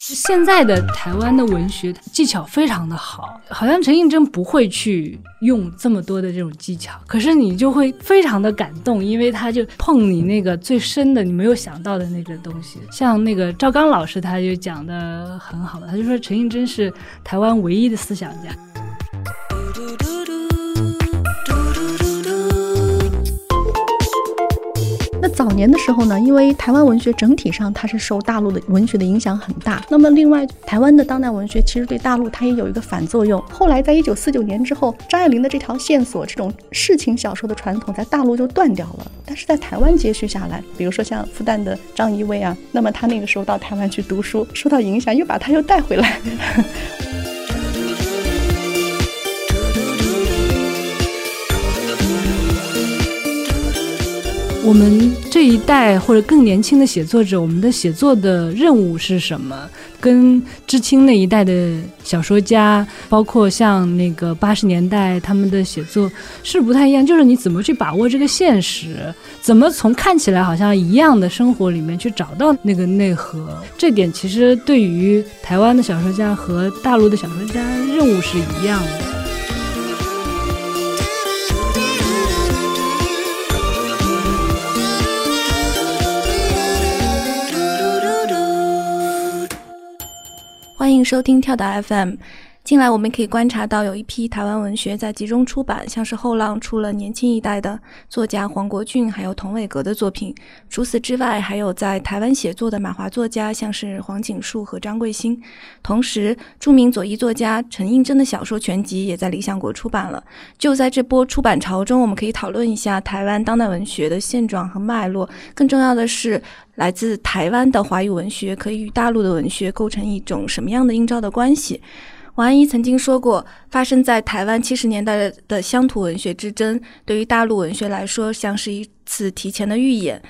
现在的台湾的文学技巧非常的好，好像陈映真不会去用这么多的这种技巧，可是你就会非常的感动，因为他就碰你那个最深的你没有想到的那个东西。像那个赵刚老师他就讲的很好，他就说陈映真是台湾唯一的思想家。早年的时候呢，因为台湾文学整体上它是受大陆的文学的影响很大。那么另外，台湾的当代文学其实对大陆它也有一个反作用。后来在一九四九年之后，张爱玲的这条线索，这种世情小说的传统在大陆就断掉了，但是在台湾接续下来。比如说像复旦的张怡薇啊，那么他那个时候到台湾去读书，受到影响，又把他又带回来。我们这一代或者更年轻的写作者，我们的写作的任务是什么？跟知青那一代的小说家，包括像那个八十年代他们的写作是不太一样。就是你怎么去把握这个现实，怎么从看起来好像一样的生活里面去找到那个内核？这点其实对于台湾的小说家和大陆的小说家任务是一样的。欢迎收听跳岛 FM。近来我们可以观察到，有一批台湾文学在集中出版，像是后浪出了年轻一代的作家黄国俊，还有童伟格的作品。除此之外，还有在台湾写作的马华作家，像是黄景树和张贵兴。同时，著名左翼作家陈映真的小说全集也在理想国出版了。就在这波出版潮中，我们可以讨论一下台湾当代文学的现状和脉络。更重要的是，来自台湾的华语文学可以与大陆的文学构成一种什么样的映照的关系？王安忆曾经说过，发生在台湾七十年代的乡土文学之争，对于大陆文学来说，像是一次提前的预演。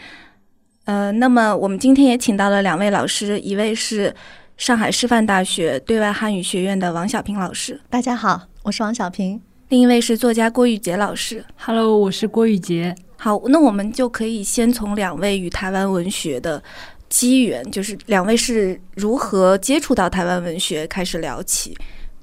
呃，那么我们今天也请到了两位老师，一位是上海师范大学对外汉语学院的王小平老师，大家好，我是王小平；另一位是作家郭玉杰老师，Hello，我是郭玉杰。好，那我们就可以先从两位与台湾文学的机缘，就是两位是如何接触到台湾文学开始聊起。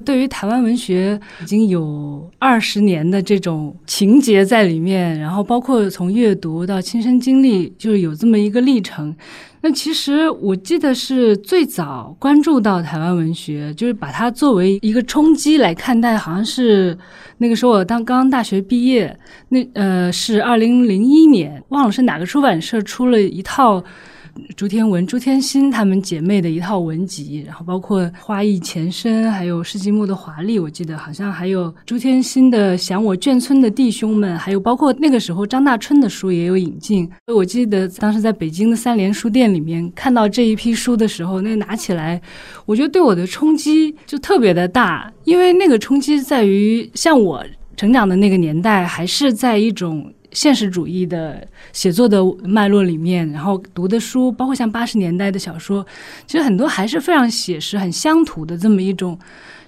对于台湾文学已经有二十年的这种情节在里面，然后包括从阅读到亲身经历，就是有这么一个历程。那其实我记得是最早关注到台湾文学，就是把它作为一个冲击来看待，好像是那个时候我当刚刚大学毕业，那呃是二零零一年，忘了是哪个出版社出了一套。朱天文、朱天心他们姐妹的一套文集，然后包括《花艺前身》，还有世纪末的华丽，我记得好像还有朱天心的《想我眷村的弟兄们》，还有包括那个时候张大春的书也有引进。我记得当时在北京的三联书店里面看到这一批书的时候，那拿起来，我觉得对我的冲击就特别的大，因为那个冲击在于像我成长的那个年代，还是在一种。现实主义的写作的脉络里面，然后读的书，包括像八十年代的小说，其实很多还是非常写实、很乡土的这么一种。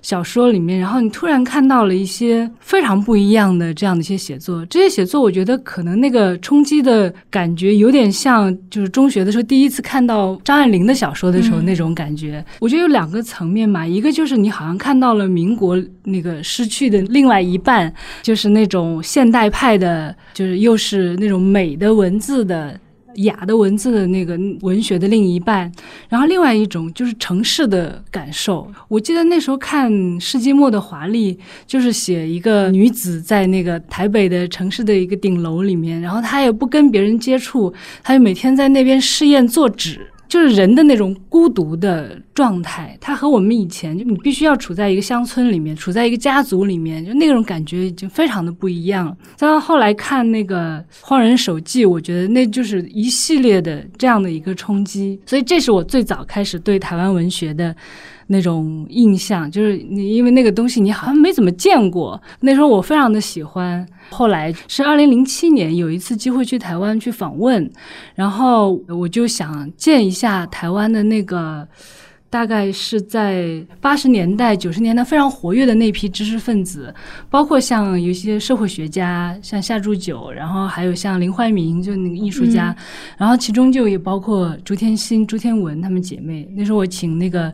小说里面，然后你突然看到了一些非常不一样的这样的一些写作，这些写作我觉得可能那个冲击的感觉有点像，就是中学的时候第一次看到张爱玲的小说的时候那种感觉。我觉得有两个层面嘛，一个就是你好像看到了民国那个失去的另外一半，就是那种现代派的，就是又是那种美的文字的。雅的文字的那个文学的另一半，然后另外一种就是城市的感受。我记得那时候看《世纪末的华丽》，就是写一个女子在那个台北的城市的一个顶楼里面，然后她也不跟别人接触，她就每天在那边试验做纸。就是人的那种孤独的状态，它和我们以前就你必须要处在一个乡村里面，处在一个家族里面，就那种感觉已经非常的不一样了。再到后来看那个《荒人手记》，我觉得那就是一系列的这样的一个冲击，所以这是我最早开始对台湾文学的。那种印象，就是你因为那个东西你好像没怎么见过。那时候我非常的喜欢。后来是二零零七年有一次机会去台湾去访问，然后我就想见一下台湾的那个大概是在八十年代、九十年代非常活跃的那批知识分子，包括像有一些社会学家，像夏铸九，然后还有像林怀民，就那个艺术家，然后其中就也包括朱天心、朱天文她们姐妹。那时候我请那个。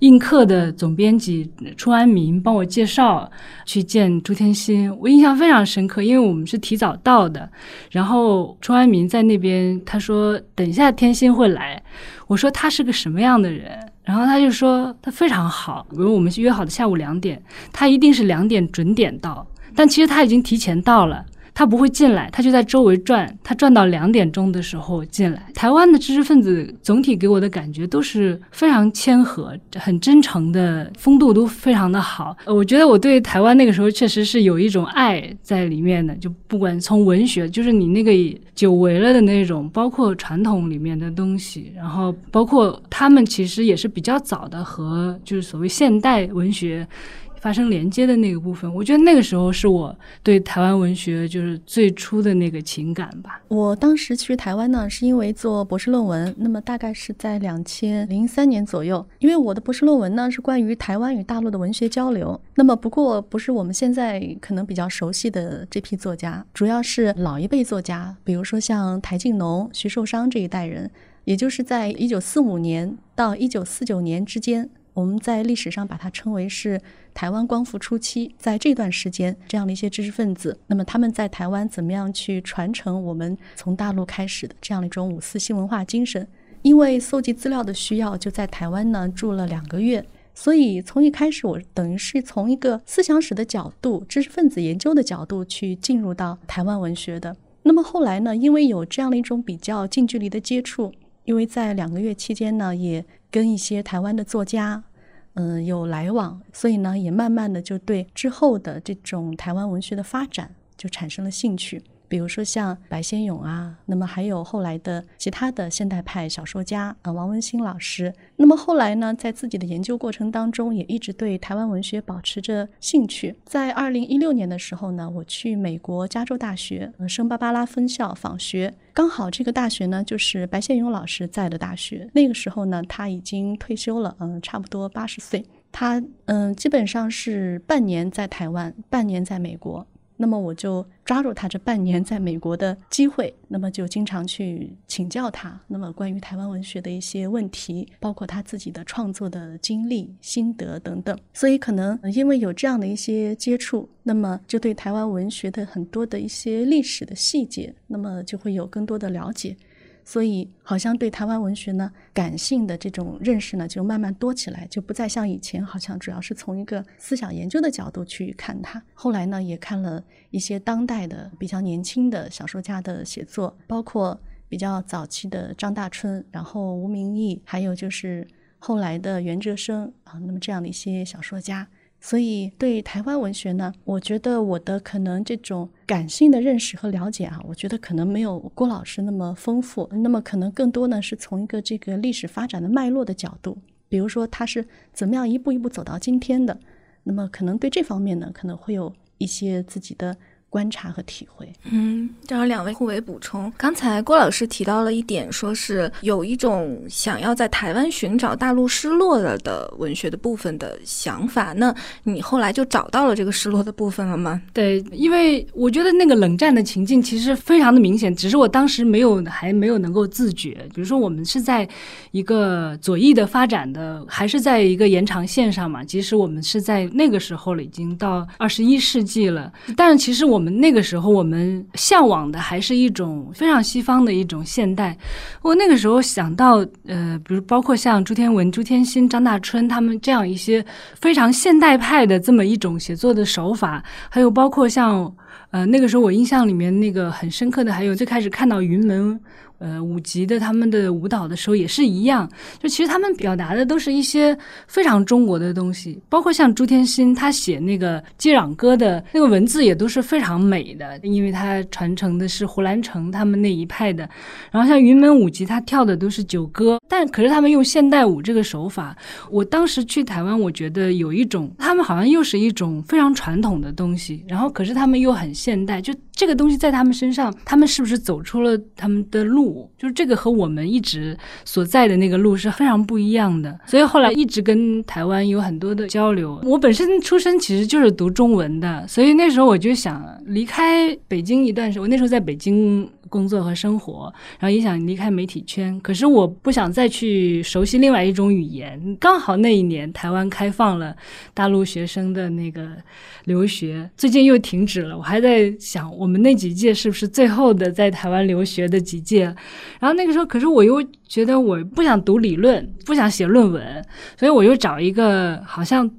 映客的总编辑初安民帮我介绍去见朱天心，我印象非常深刻，因为我们是提早到的。然后初安民在那边，他说等一下天心会来。我说他是个什么样的人？然后他就说他非常好，比如我们是约好的下午两点，他一定是两点准点到，但其实他已经提前到了。他不会进来，他就在周围转。他转到两点钟的时候进来。台湾的知识分子总体给我的感觉都是非常谦和、很真诚的，风度都非常的好。我觉得我对台湾那个时候确实是有一种爱在里面的，就不管从文学，就是你那个久违了的那种，包括传统里面的东西，然后包括他们其实也是比较早的和就是所谓现代文学。发生连接的那个部分，我觉得那个时候是我对台湾文学就是最初的那个情感吧。我当时去台湾呢，是因为做博士论文，那么大概是在两千零三年左右。因为我的博士论文呢是关于台湾与大陆的文学交流，那么不过不是我们现在可能比较熟悉的这批作家，主要是老一辈作家，比如说像台静农、徐寿裳这一代人，也就是在一九四五年到一九四九年之间。我们在历史上把它称为是台湾光复初期，在这段时间，这样的一些知识分子，那么他们在台湾怎么样去传承我们从大陆开始的这样的一种五四新文化精神？因为搜集资料的需要，就在台湾呢住了两个月，所以从一开始，我等于是从一个思想史的角度、知识分子研究的角度去进入到台湾文学的。那么后来呢，因为有这样的一种比较近距离的接触，因为在两个月期间呢，也跟一些台湾的作家。嗯，有来往，所以呢，也慢慢的就对之后的这种台湾文学的发展就产生了兴趣。比如说像白先勇啊，那么还有后来的其他的现代派小说家啊，王文兴老师。那么后来呢，在自己的研究过程当中，也一直对台湾文学保持着兴趣。在二零一六年的时候呢，我去美国加州大学呃圣巴巴拉分校访学，刚好这个大学呢就是白先勇老师在的大学。那个时候呢，他已经退休了，嗯，差不多八十岁。他嗯，基本上是半年在台湾，半年在美国。那么我就抓住他这半年在美国的机会，那么就经常去请教他。那么关于台湾文学的一些问题，包括他自己的创作的经历、心得等等。所以可能因为有这样的一些接触，那么就对台湾文学的很多的一些历史的细节，那么就会有更多的了解。所以，好像对台湾文学呢，感性的这种认识呢，就慢慢多起来，就不再像以前，好像主要是从一个思想研究的角度去看它。后来呢，也看了一些当代的比较年轻的小说家的写作，包括比较早期的张大春，然后吴明义，还有就是后来的袁哲生啊，那么这样的一些小说家。所以，对台湾文学呢，我觉得我的可能这种感性的认识和了解啊，我觉得可能没有郭老师那么丰富。那么，可能更多呢是从一个这个历史发展的脉络的角度，比如说他是怎么样一步一步走到今天的。那么，可能对这方面呢，可能会有一些自己的。观察和体会，嗯，正好两位互为补充。刚才郭老师提到了一点，说是有一种想要在台湾寻找大陆失落了的文学的部分的想法。那你后来就找到了这个失落的部分了吗？对，因为我觉得那个冷战的情境其实非常的明显，只是我当时没有还没有能够自觉。比如说，我们是在一个左翼的发展的，还是在一个延长线上嘛？即使我们是在那个时候了，已经到二十一世纪了，但是其实我。我们那个时候，我们向往的还是一种非常西方的一种现代。我那个时候想到，呃，比如包括像朱天文、朱天心、张大春他们这样一些非常现代派的这么一种写作的手法，还有包括像，呃，那个时候我印象里面那个很深刻的，还有最开始看到云门。呃，舞集的他们的舞蹈的时候也是一样，就其实他们表达的都是一些非常中国的东西，包括像朱天心他写那个接壤歌的那个文字也都是非常美的，因为他传承的是胡兰成他们那一派的。然后像云门舞集，他跳的都是九歌，但可是他们用现代舞这个手法。我当时去台湾，我觉得有一种他们好像又是一种非常传统的东西，然后可是他们又很现代，就这个东西在他们身上，他们是不是走出了他们的路？就是这个和我们一直所在的那个路是非常不一样的。所以后来一直跟台湾有很多的交流。我本身出身其实就是读中文的，所以那时候我就想离开北京一段时间。我那时候在北京。工作和生活，然后也想离开媒体圈，可是我不想再去熟悉另外一种语言。刚好那一年台湾开放了大陆学生的那个留学，最近又停止了。我还在想，我们那几届是不是最后的在台湾留学的几届？然后那个时候，可是我又觉得我不想读理论，不想写论文，所以我又找一个好像。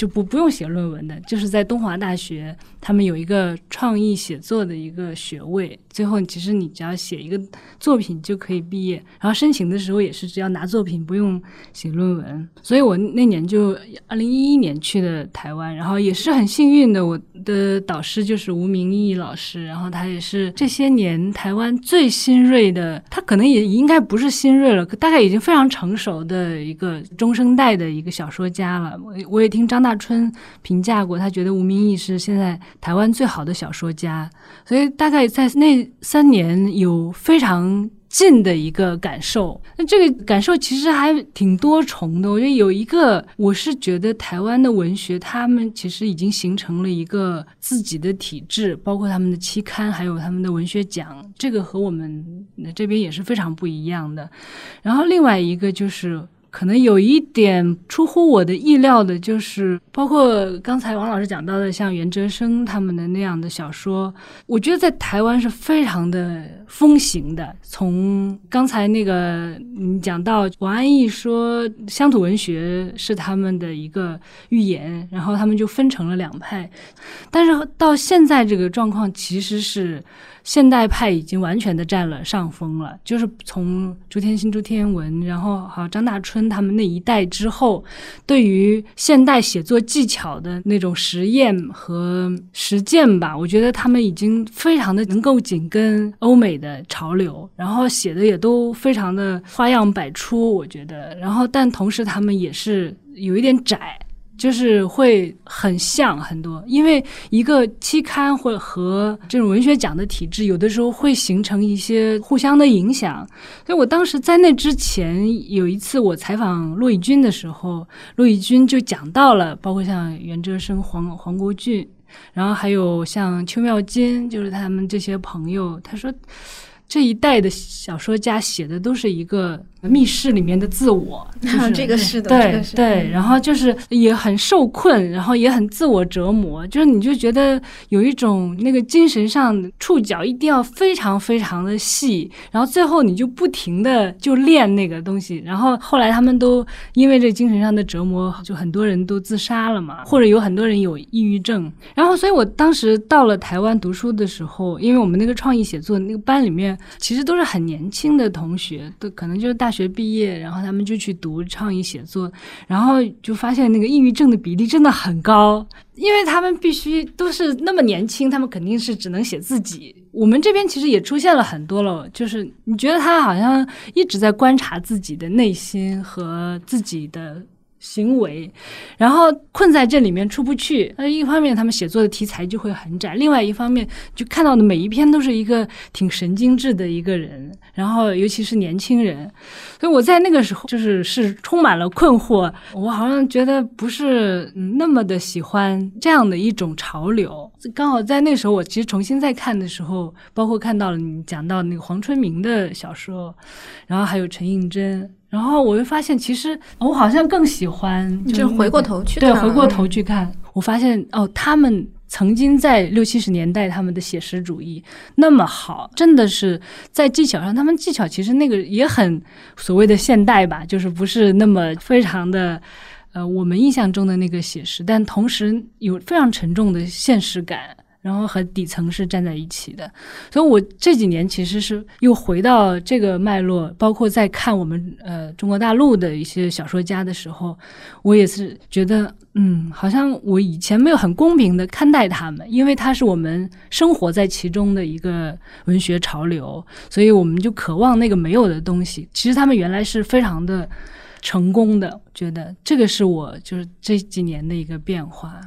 就不不用写论文的，就是在东华大学，他们有一个创意写作的一个学位。最后，其实你只要写一个作品就可以毕业。然后申请的时候也是只要拿作品，不用写论文。所以我那年就二零一一年去的台湾，然后也是很幸运的，我的导师就是吴明义老师，然后他也是这些年台湾最新锐的，他可能也应该不是新锐了，大概已经非常成熟的一个中生代的一个小说家了。我我也听张大。大春评价过，他觉得吴明义是现在台湾最好的小说家，所以大概在那三年有非常近的一个感受。那这个感受其实还挺多重的。我觉得有一个，我是觉得台湾的文学，他们其实已经形成了一个自己的体制，包括他们的期刊，还有他们的文学奖，这个和我们这边也是非常不一样的。然后另外一个就是。可能有一点出乎我的意料的，就是包括刚才王老师讲到的，像袁哲生他们的那样的小说，我觉得在台湾是非常的风行的。从刚才那个你讲到王安忆说乡土文学是他们的一个预言，然后他们就分成了两派，但是到现在这个状况其实是。现代派已经完全的占了上风了，就是从朱天心、朱天文，然后好张大春他们那一代之后，对于现代写作技巧的那种实验和实践吧，我觉得他们已经非常的能够紧跟欧美的潮流，然后写的也都非常的花样百出，我觉得，然后但同时他们也是有一点窄。就是会很像很多，因为一个期刊或和这种文学奖的体制，有的时候会形成一些互相的影响。所以我当时在那之前有一次我采访骆以军的时候，骆以军就讲到了，包括像袁哲生、黄黄国俊，然后还有像邱妙金，就是他们这些朋友，他说。这一代的小说家写的都是一个密室里面的自我，这个是的，对对，然后就是也很受困，然后也很自我折磨，就是你就觉得有一种那个精神上触角一定要非常非常的细，然后最后你就不停的就练那个东西，然后后来他们都因为这精神上的折磨，就很多人都自杀了嘛，或者有很多人有抑郁症，然后所以我当时到了台湾读书的时候，因为我们那个创意写作那个班里面。其实都是很年轻的同学，都可能就是大大学毕业，然后他们就去读创意写作，然后就发现那个抑郁症的比例真的很高，因为他们必须都是那么年轻，他们肯定是只能写自己。我们这边其实也出现了很多了，就是你觉得他好像一直在观察自己的内心和自己的。行为，然后困在这里面出不去。那一方面，他们写作的题材就会很窄；另外一方面，就看到的每一篇都是一个挺神经质的一个人。然后，尤其是年轻人，所以我在那个时候就是是充满了困惑。我好像觉得不是那么的喜欢这样的一种潮流。刚好在那时候，我其实重新再看的时候，包括看到了你讲到那个黄春明的小说，然后还有陈映真。然后我又发现，其实我好像更喜欢，就回过头去对，回过头去看，我发现哦，他们曾经在六七十年代，他们的写实主义那么好，真的是在技巧上，他们技巧其实那个也很所谓的现代吧，就是不是那么非常的呃我们印象中的那个写实，但同时有非常沉重的现实感。然后和底层是站在一起的，所以我这几年其实是又回到这个脉络，包括在看我们呃中国大陆的一些小说家的时候，我也是觉得，嗯，好像我以前没有很公平的看待他们，因为他是我们生活在其中的一个文学潮流，所以我们就渴望那个没有的东西。其实他们原来是非常的成功的，觉得这个是我就是这几年的一个变化。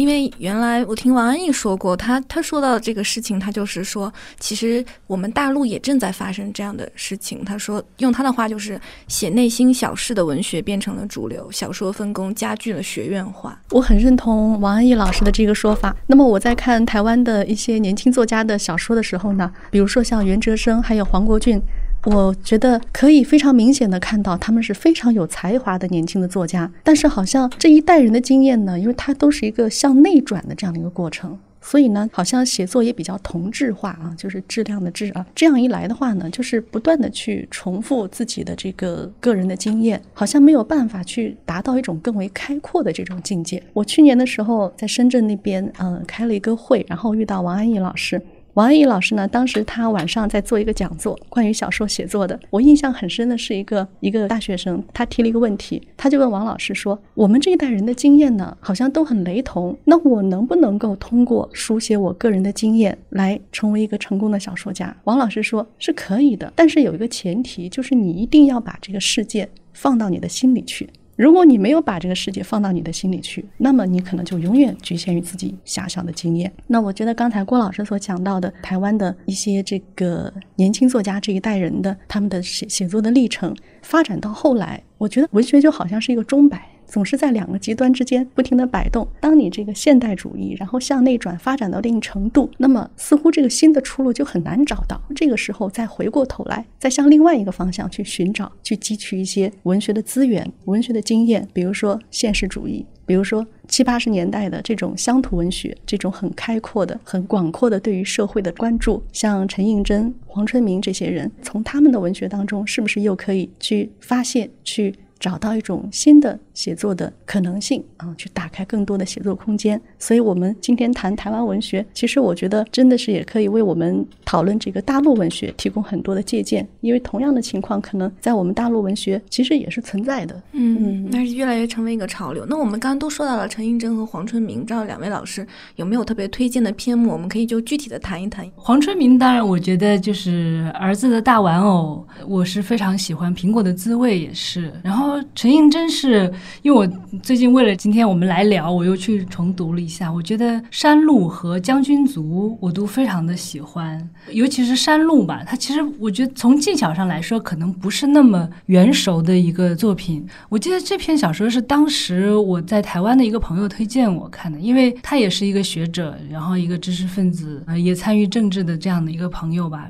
因为原来我听王安忆说过，他他说到这个事情，他就是说，其实我们大陆也正在发生这样的事情。他说，用他的话就是写内心小事的文学变成了主流，小说分工加剧了学院化。我很认同王安忆老师的这个说法。那么我在看台湾的一些年轻作家的小说的时候呢，比如说像袁哲生，还有黄国俊。我觉得可以非常明显的看到，他们是非常有才华的年轻的作家。但是好像这一代人的经验呢，因为它都是一个向内转的这样的一个过程，所以呢，好像写作也比较同质化啊，就是质量的质啊。这样一来的话呢，就是不断的去重复自己的这个个人的经验，好像没有办法去达到一种更为开阔的这种境界。我去年的时候在深圳那边，嗯，开了一个会，然后遇到王安忆老师。王安忆老师呢，当时他晚上在做一个讲座，关于小说写作的。我印象很深的是一个一个大学生，他提了一个问题，他就问王老师说：“我们这一代人的经验呢，好像都很雷同，那我能不能够通过书写我个人的经验来成为一个成功的小说家？”王老师说：“是可以的，但是有一个前提，就是你一定要把这个世界放到你的心里去。”如果你没有把这个世界放到你的心里去，那么你可能就永远局限于自己狭小的经验。那我觉得刚才郭老师所讲到的台湾的一些这个年轻作家这一代人的他们的写写作的历程，发展到后来，我觉得文学就好像是一个钟摆。总是在两个极端之间不停的摆动。当你这个现代主义，然后向内转发展到一定程度，那么似乎这个新的出路就很难找到。这个时候再回过头来，再向另外一个方向去寻找，去汲取一些文学的资源、文学的经验，比如说现实主义，比如说七八十年代的这种乡土文学，这种很开阔的、很广阔的对于社会的关注，像陈映真、黄春明这些人，从他们的文学当中，是不是又可以去发现、去找到一种新的？写作的可能性啊，去打开更多的写作空间。所以，我们今天谈台湾文学，其实我觉得真的是也可以为我们讨论这个大陆文学提供很多的借鉴。因为同样的情况，可能在我们大陆文学其实也是存在的。嗯，但是越来越成为一个潮流。那我们刚刚都说到了陈映真和黄春明，不知道两位老师有没有特别推荐的篇目？我们可以就具体的谈一谈。黄春明，当然我觉得就是儿子的大玩偶，我是非常喜欢。苹果的滋味也是。然后陈映真是。因为我最近为了今天我们来聊，我又去重读了一下。我觉得《山路》和《将军族》我都非常的喜欢，尤其是《山路》吧。它其实我觉得从技巧上来说，可能不是那么圆熟的一个作品。我记得这篇小说是当时我在台湾的一个朋友推荐我看的，因为他也是一个学者，然后一个知识分子，呃，也参与政治的这样的一个朋友吧。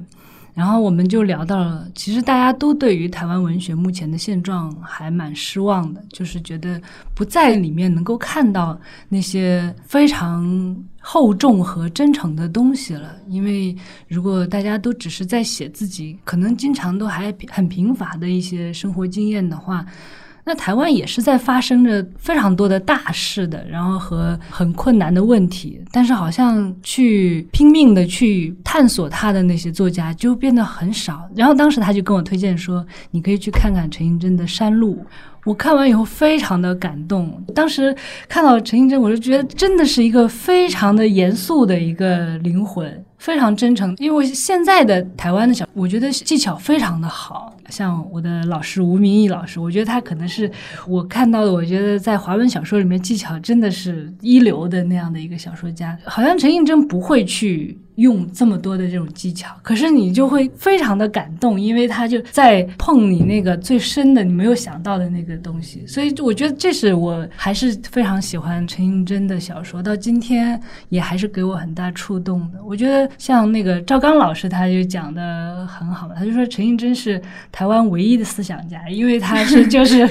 然后我们就聊到了，其实大家都对于台湾文学目前的现状还蛮失望的，就是觉得不在里面能够看到那些非常厚重和真诚的东西了。因为如果大家都只是在写自己，可能经常都还很贫乏的一些生活经验的话。那台湾也是在发生着非常多的大事的，然后和很困难的问题，但是好像去拼命的去探索他的那些作家就变得很少。然后当时他就跟我推荐说，你可以去看看陈映真的《山路》。我看完以后非常的感动。当时看到陈映真，我就觉得真的是一个非常的严肃的一个灵魂，非常真诚。因为现在的台湾的小，我觉得技巧非常的好。像我的老师吴明义老师，我觉得他可能是我看到的，我觉得在华文小说里面技巧真的是一流的那样的一个小说家。好像陈映真不会去用这么多的这种技巧，可是你就会非常的感动，因为他就在碰你那个最深的你没有想到的那个东西。所以我觉得这是我还是非常喜欢陈映真的小说，到今天也还是给我很大触动的。我觉得像那个赵刚老师他就讲的很好，他就说陈映真是。台湾唯一的思想家，因为他是 就是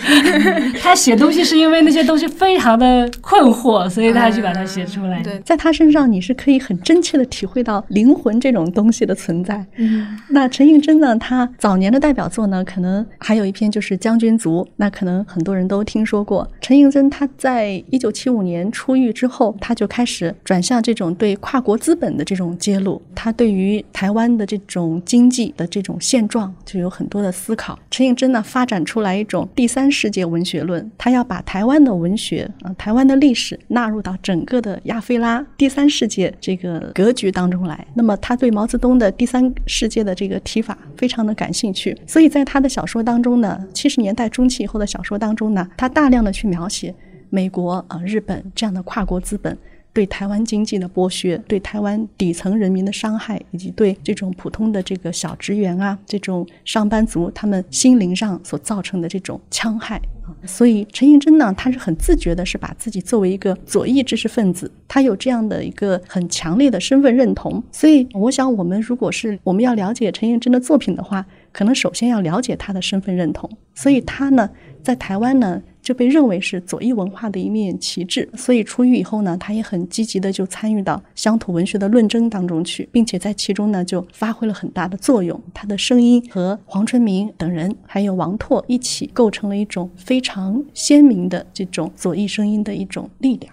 他写东西是因为那些东西非常的困惑，所以他去把它写出来。对，在他身上你是可以很真切的体会到灵魂这种东西的存在。嗯，那陈映真呢？他早年的代表作呢，可能还有一篇就是《将军族》，那可能很多人都听说过。陈映真他在一九七五年出狱之后，他就开始转向这种对跨国资本的这种揭露，他对于台湾的这种经济的这种现状就有很多的。思考，陈映真呢发展出来一种第三世界文学论，他要把台湾的文学啊、台湾的历史纳入到整个的亚非拉第三世界这个格局当中来。那么他对毛泽东的第三世界的这个提法非常的感兴趣，所以在他的小说当中呢，七十年代中期以后的小说当中呢，他大量的去描写美国啊、日本这样的跨国资本。对台湾经济的剥削，对台湾底层人民的伤害，以及对这种普通的这个小职员啊，这种上班族他们心灵上所造成的这种戕害。所以陈映真呢，他是很自觉的，是把自己作为一个左翼知识分子，他有这样的一个很强烈的身份认同。所以，我想我们如果是我们要了解陈映真的作品的话，可能首先要了解他的身份认同。所以，他呢，在台湾呢。就被认为是左翼文化的一面旗帜，所以出狱以后呢，他也很积极的就参与到乡土文学的论争当中去，并且在其中呢就发挥了很大的作用。他的声音和黄春明等人还有王拓一起构成了一种非常鲜明的这种左翼声音的一种力量。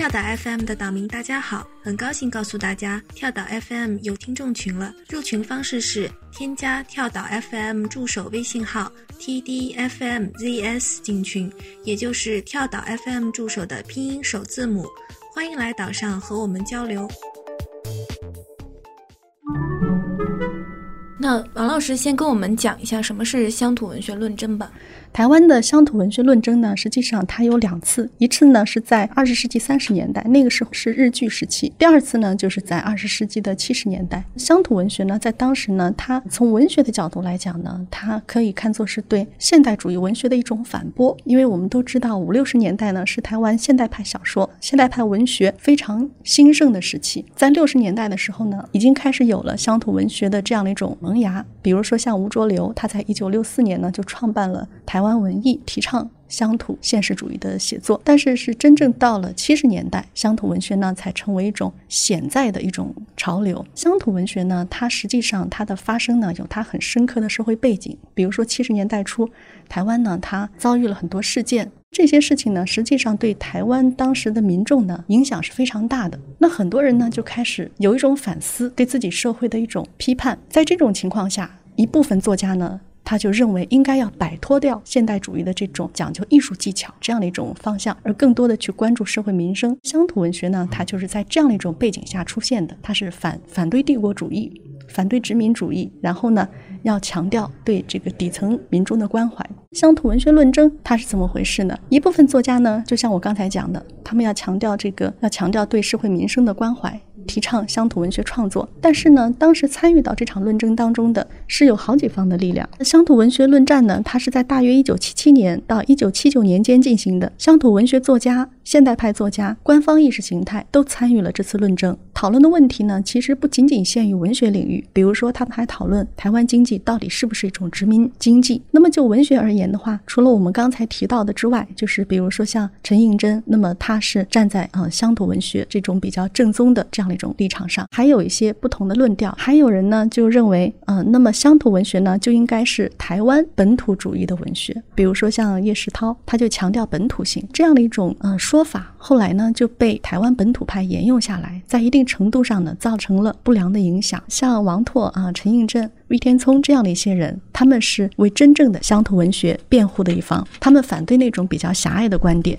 跳岛 FM 的岛民，大家好，很高兴告诉大家，跳岛 FM 有听众群了。入群方式是添加跳岛 FM 助手微信号 tdfmzs 进群，也就是跳岛 FM 助手的拼音首字母。欢迎来岛上和我们交流。那王老师先跟我们讲一下什么是乡土文学论争吧。台湾的乡土文学论争呢，实际上它有两次，一次呢是在二十世纪三十年代，那个时候是日据时期；第二次呢就是在二十世纪的七十年代。乡土文学呢，在当时呢，它从文学的角度来讲呢，它可以看作是对现代主义文学的一种反驳，因为我们都知道五六十年代呢是台湾现代派小说、现代派文学非常兴盛的时期，在六十年代的时候呢，已经开始有了乡土文学的这样的一种萌芽，比如说像吴浊流，他在一九六四年呢就创办了台。台湾文艺提倡乡土现实主义的写作，但是是真正到了七十年代，乡土文学呢才成为一种显在的一种潮流。乡土文学呢，它实际上它的发生呢有它很深刻的社会背景，比如说七十年代初，台湾呢它遭遇了很多事件，这些事情呢实际上对台湾当时的民众呢影响是非常大的。那很多人呢就开始有一种反思，对自己社会的一种批判。在这种情况下，一部分作家呢。他就认为应该要摆脱掉现代主义的这种讲究艺术技巧这样的一种方向，而更多的去关注社会民生。乡土文学呢，它就是在这样的一种背景下出现的。它是反反对帝国主义，反对殖民主义，然后呢，要强调对这个底层民众的关怀。乡土文学论争它是怎么回事呢？一部分作家呢，就像我刚才讲的，他们要强调这个，要强调对社会民生的关怀。提倡乡土文学创作，但是呢，当时参与到这场论争当中的是有好几方的力量。乡土文学论战呢，它是在大约一九七七年到一九七九年间进行的。乡土文学作家、现代派作家、官方意识形态都参与了这次论争。讨论的问题呢，其实不仅仅限于文学领域，比如说他们还讨论台湾经济到底是不是一种殖民经济。那么就文学而言的话，除了我们刚才提到的之外，就是比如说像陈映真，那么他是站在啊乡土文学这种比较正宗的这样。的种立场上还有一些不同的论调，还有人呢就认为，嗯，那么乡土文学呢就应该是台湾本土主义的文学，比如说像叶世涛，他就强调本土性这样的一种嗯说法，后来呢就被台湾本土派沿用下来，在一定程度上呢造成了不良的影响。像王拓啊、陈映真、魏天聪这样的一些人，他们是为真正的乡土文学辩护的一方，他们反对那种比较狭隘的观点。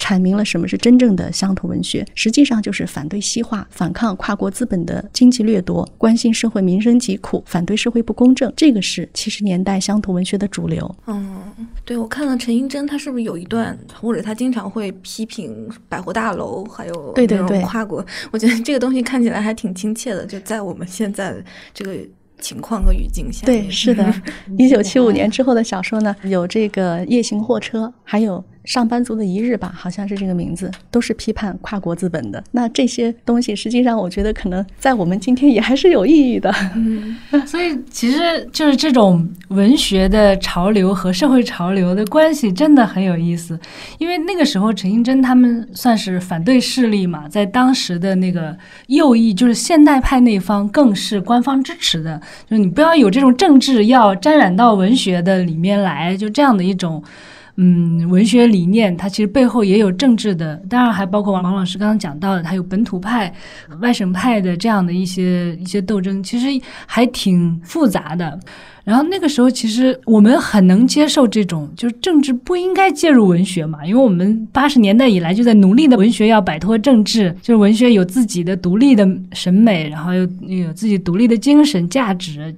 阐明了什么是真正的乡土文学，实际上就是反对西化、反抗跨国资本的经济掠夺，关心社会民生疾苦，反对社会不公正。这个是七十年代乡土文学的主流。嗯，对，我看了陈英真，他是不是有一段，或者他经常会批评百货大楼，还有对对对跨国？我觉得这个东西看起来还挺亲切的，就在我们现在这个情况和语境下。对，是的，一九七五年之后的小说呢，有这个夜行货车，还有。上班族的一日吧，好像是这个名字，都是批判跨国资本的。那这些东西，实际上我觉得可能在我们今天也还是有意义的。嗯，所以其实就是这种文学的潮流和社会潮流的关系真的很有意思。因为那个时候陈映真他们算是反对势力嘛，在当时的那个右翼，就是现代派那方更是官方支持的，就是你不要有这种政治要沾染到文学的里面来，就这样的一种。嗯，文学理念它其实背后也有政治的，当然还包括王王老师刚刚讲到的，它有本土派、外省派的这样的一些一些斗争，其实还挺复杂的。然后那个时候，其实我们很能接受这种，就是政治不应该介入文学嘛，因为我们八十年代以来就在努力的文学要摆脱政治，就是文学有自己的独立的审美，然后又有自己独立的精神价值。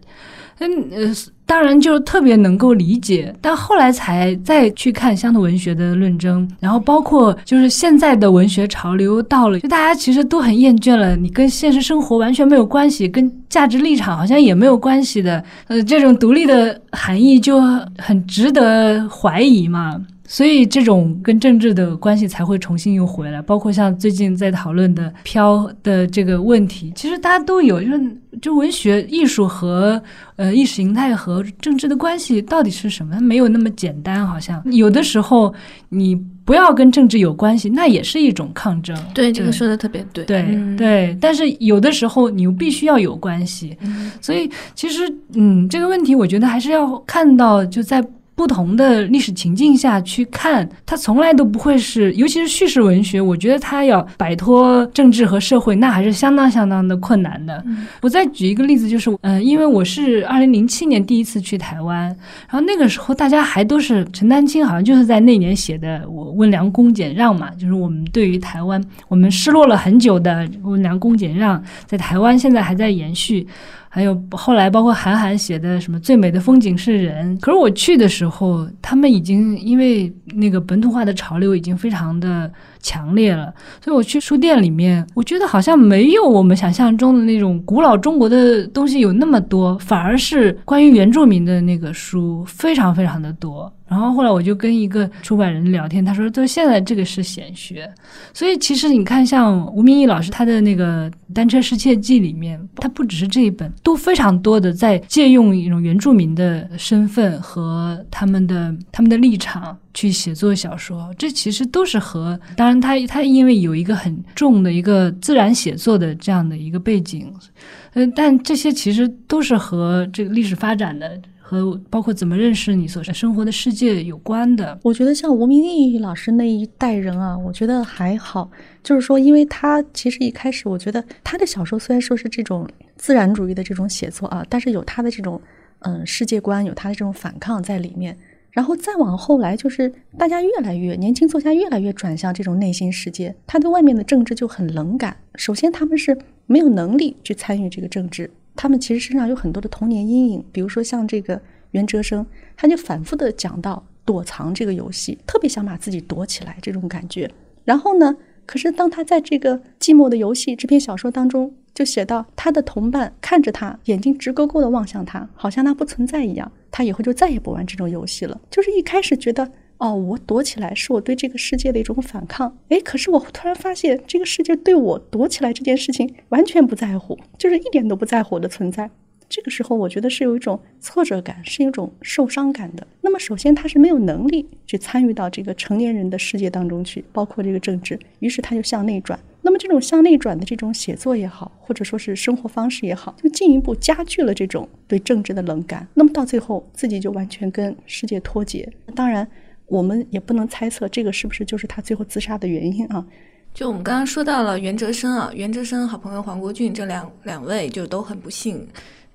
嗯呃。当然就特别能够理解，但后来才再去看乡土文学的论争，然后包括就是现在的文学潮流到了，就大家其实都很厌倦了，你跟现实生活完全没有关系，跟价值立场好像也没有关系的，呃，这种独立的含义就很值得怀疑嘛。所以这种跟政治的关系才会重新又回来，包括像最近在讨论的飘的这个问题，其实大家都有，就是就文学艺术和呃意识形态和政治的关系到底是什么？它没有那么简单，好像有的时候你不要跟政治有关系，那也是一种抗争。对，这个说的特别对。对对，但是有的时候你又必须要有关系，所以其实嗯，这个问题我觉得还是要看到就在。不同的历史情境下去看，它从来都不会是，尤其是叙事文学，我觉得它要摆脱政治和社会，那还是相当相当的困难的。我再举一个例子，就是，嗯，因为我是二零零七年第一次去台湾，然后那个时候大家还都是陈丹青，好像就是在那年写的《我温良恭俭让》嘛，就是我们对于台湾，我们失落了很久的温良恭俭让，在台湾现在还在延续。还有后来，包括韩寒写的什么最美的风景是人。可是我去的时候，他们已经因为那个本土化的潮流已经非常的强烈了，所以我去书店里面，我觉得好像没有我们想象中的那种古老中国的东西有那么多，反而是关于原住民的那个书非常非常的多。然后后来我就跟一个出版人聊天，他说：“就现在这个是显学，所以其实你看，像吴明义老师他的那个《单车失窃记》里面，他不只是这一本，都非常多的在借用一种原住民的身份和他们的他们的立场去写作小说。这其实都是和当然他他因为有一个很重的一个自然写作的这样的一个背景，嗯，但这些其实都是和这个历史发展的。”和包括怎么认识你所生活的世界有关的，我觉得像吴明义老师那一代人啊，我觉得还好，就是说，因为他其实一开始，我觉得他的小说虽然说是这种自然主义的这种写作啊，但是有他的这种嗯世界观，有他的这种反抗在里面。然后再往后来，就是大家越来越年轻作家越来越转向这种内心世界，他对外面的政治就很冷感。首先，他们是没有能力去参与这个政治。他们其实身上有很多的童年阴影，比如说像这个袁哲生，他就反复的讲到躲藏这个游戏，特别想把自己躲起来这种感觉。然后呢，可是当他在这个寂寞的游戏这篇小说当中，就写到他的同伴看着他，眼睛直勾勾的望向他，好像他不存在一样，他以后就再也不玩这种游戏了。就是一开始觉得。哦，我躲起来是我对这个世界的一种反抗。哎，可是我突然发现，这个世界对我躲起来这件事情完全不在乎，就是一点都不在乎我的存在。这个时候，我觉得是有一种挫折感，是一种受伤感的。那么，首先他是没有能力去参与到这个成年人的世界当中去，包括这个政治，于是他就向内转。那么，这种向内转的这种写作也好，或者说是生活方式也好，就进一步加剧了这种对政治的冷感。那么到最后，自己就完全跟世界脱节。当然。我们也不能猜测这个是不是就是他最后自杀的原因啊？就我们刚刚说到了袁哲生啊，袁哲生好朋友黄国俊这两两位就都很不幸，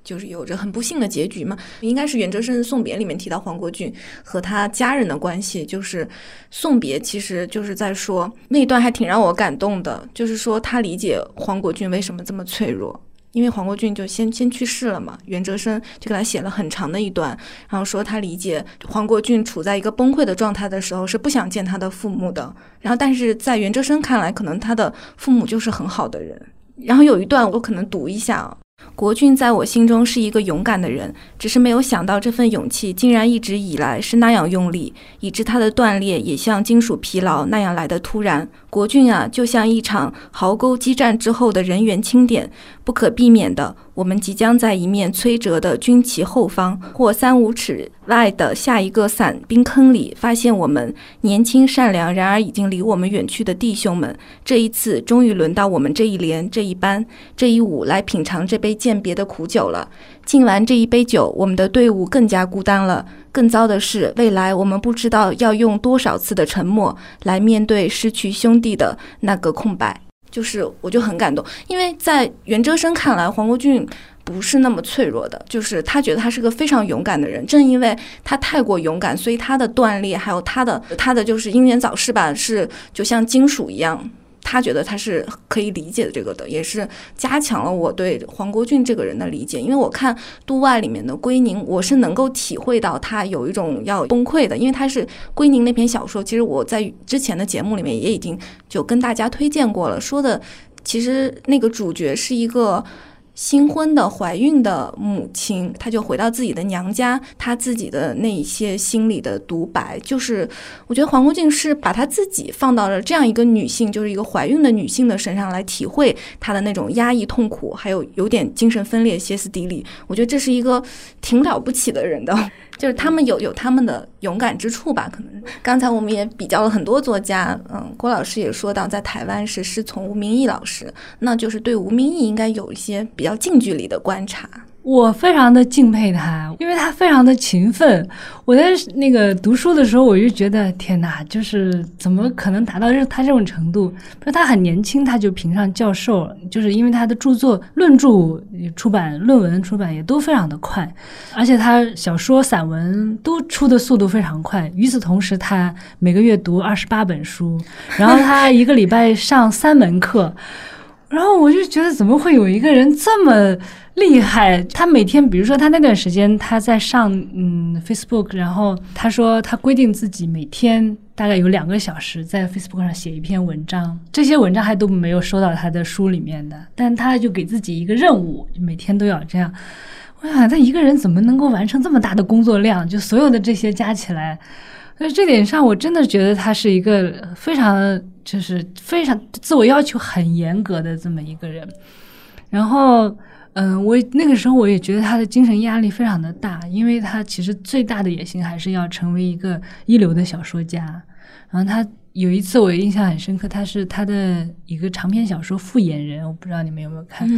就是有着很不幸的结局嘛。应该是袁哲生送别里面提到黄国俊和他家人的关系，就是送别其实就是在说那一段还挺让我感动的，就是说他理解黄国俊为什么这么脆弱。因为黄国俊就先先去世了嘛，袁哲生就给他写了很长的一段，然后说他理解黄国俊处在一个崩溃的状态的时候是不想见他的父母的，然后但是在袁哲生看来，可能他的父母就是很好的人。然后有一段我可能读一下啊。国俊在我心中是一个勇敢的人，只是没有想到这份勇气竟然一直以来是那样用力，以致他的断裂也像金属疲劳那样来的突然。国俊啊，就像一场壕沟激战之后的人员清点，不可避免的。我们即将在一面摧折的军旗后方或三五尺外的下一个散兵坑里，发现我们年轻善良，然而已经离我们远去的弟兄们。这一次，终于轮到我们这一连、这一班、这一伍来品尝这杯鉴别的苦酒了。敬完这一杯酒，我们的队伍更加孤单了。更糟的是，未来我们不知道要用多少次的沉默来面对失去兄弟的那个空白。就是我就很感动，因为在袁哲生看来，黄国俊不是那么脆弱的，就是他觉得他是个非常勇敢的人。正因为他太过勇敢，所以他的断裂，还有他的他的就是英年早逝吧，是就像金属一样。他觉得他是可以理解的这个的，也是加强了我对黄国俊这个人的理解。因为我看《度外》里面的归宁，我是能够体会到他有一种要崩溃的，因为他是归宁那篇小说。其实我在之前的节目里面也已经就跟大家推荐过了，说的其实那个主角是一个。新婚的怀孕的母亲，她就回到自己的娘家，她自己的那一些心里的独白，就是我觉得黄国静是把她自己放到了这样一个女性，就是一个怀孕的女性的身上来体会她的那种压抑、痛苦，还有有点精神分裂、歇斯底里。我觉得这是一个挺了不起的人的。就是他们有有他们的勇敢之处吧，可能刚才我们也比较了很多作家，嗯，郭老师也说到，在台湾是师从吴明义老师，那就是对吴明义应该有一些比较近距离的观察。我非常的敬佩他，因为他非常的勤奋。我在那个读书的时候，我就觉得天哪，就是怎么可能达到他这种程度？不是他很年轻，他就评上教授，就是因为他的著作论著出版、论文出版也都非常的快，而且他小说、散文都出的速度非常快。与此同时，他每个月读二十八本书，然后他一个礼拜上三门课，然后我就觉得怎么会有一个人这么。厉害！他每天，比如说他那段时间他在上嗯 Facebook，然后他说他规定自己每天大概有两个小时在 Facebook 上写一篇文章，这些文章还都没有收到他的书里面的，但他就给自己一个任务，每天都要这样。我想他一个人怎么能够完成这么大的工作量？就所有的这些加起来，在这点上我真的觉得他是一个非常就是非常自我要求很严格的这么一个人，然后。嗯，我那个时候我也觉得他的精神压力非常的大，因为他其实最大的野心还是要成为一个一流的小说家。然后他有一次我印象很深刻，他是他的一个长篇小说《复眼人》，我不知道你们有没有看。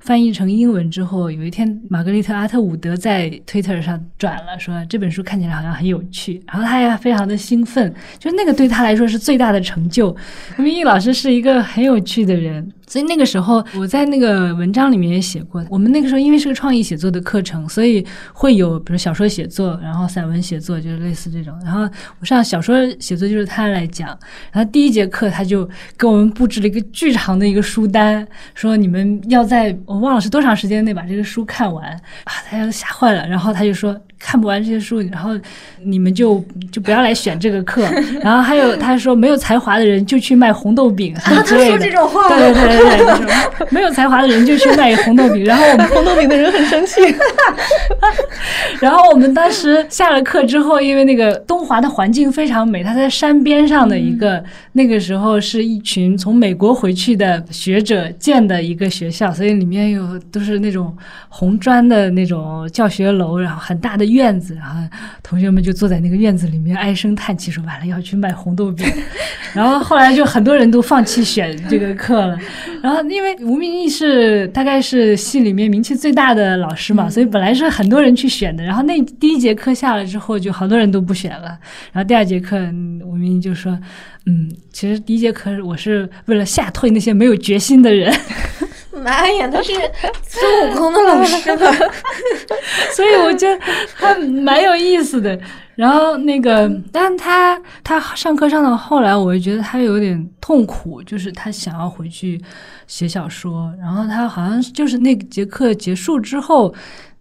翻译成英文之后，有一天玛格丽特·阿特伍德在 Twitter 上转了，说这本书看起来好像很有趣，然后他也非常的兴奋，就那个对他来说是最大的成就。因为易老师是一个很有趣的人。所以那个时候，我在那个文章里面也写过。我们那个时候因为是个创意写作的课程，所以会有比如小说写作，然后散文写作，就是类似这种。然后我上小说写作就是他来讲。然后第一节课他就给我们布置了一个巨长的一个书单，说你们要在我忘了是多长时间内把这个书看完啊！大家都吓坏了。然后他就说。看不完这些书，然后你们就就不要来选这个课。然后还有他说没有才华的人就去卖红豆饼 之类的。他说这种话。对对对对对，没有才华的人就去卖红豆饼。然后我们红豆饼的人很生气。然后我们当时下了课之后，因为那个东华的环境非常美，它在山边上的一个，那个时候是一群从美国回去的学者建的一个学校，所以里面有都是那种红砖的那种教学楼，然后很大的。院子，然后同学们就坐在那个院子里面唉声叹气，说完了要去卖红豆饼。然后后来就很多人都放弃选这个课了。然后因为吴明义是大概是系里面名气最大的老师嘛，所以本来是很多人去选的。然后那第一节课下了之后，就好多人都不选了。然后第二节课，吴明义就说：“嗯，其实第一节课我是为了吓退那些没有决心的人。”妈呀，他是 孙悟空的老师吗？所以我觉得他蛮有意思的。然后那个，但他他上课上到后来，我就觉得他有点痛苦，就是他想要回去写小说。然后他好像就是那节课结束之后，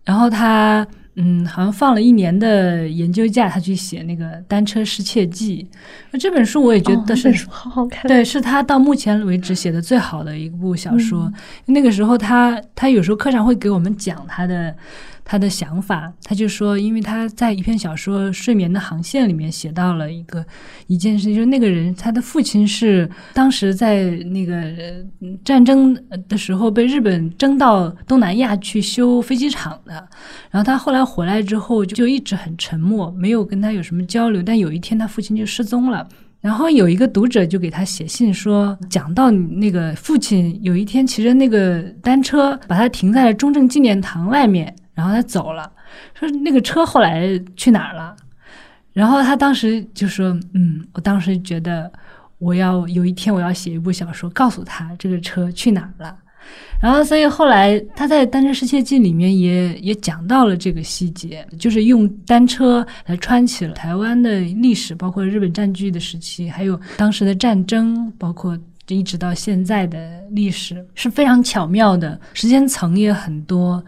然后他。嗯，好像放了一年的研究假，他去写那个《单车失窃记》。那这本书我也觉得是好好看，对，是他到目前为止写的最好的一部小说。那个时候，他他有时候课上会给我们讲他的。他的想法，他就说，因为他在一篇小说《睡眠的航线》里面写到了一个一件事，就是那个人他的父亲是当时在那个战争的时候被日本征到东南亚去修飞机场的，然后他后来回来之后就一直很沉默，没有跟他有什么交流。但有一天他父亲就失踪了，然后有一个读者就给他写信说，讲到那个父亲有一天骑着那个单车把他停在了中正纪念堂外面。然后他走了，说那个车后来去哪儿了？然后他当时就说：“嗯，我当时觉得我要有一天我要写一部小说，告诉他这个车去哪儿了。”然后，所以后来他在《单车世界记》里面也也讲到了这个细节，就是用单车来穿起了台湾的历史，包括日本占据的时期，还有当时的战争，包括一直到现在的历史是非常巧妙的，时间层也很多。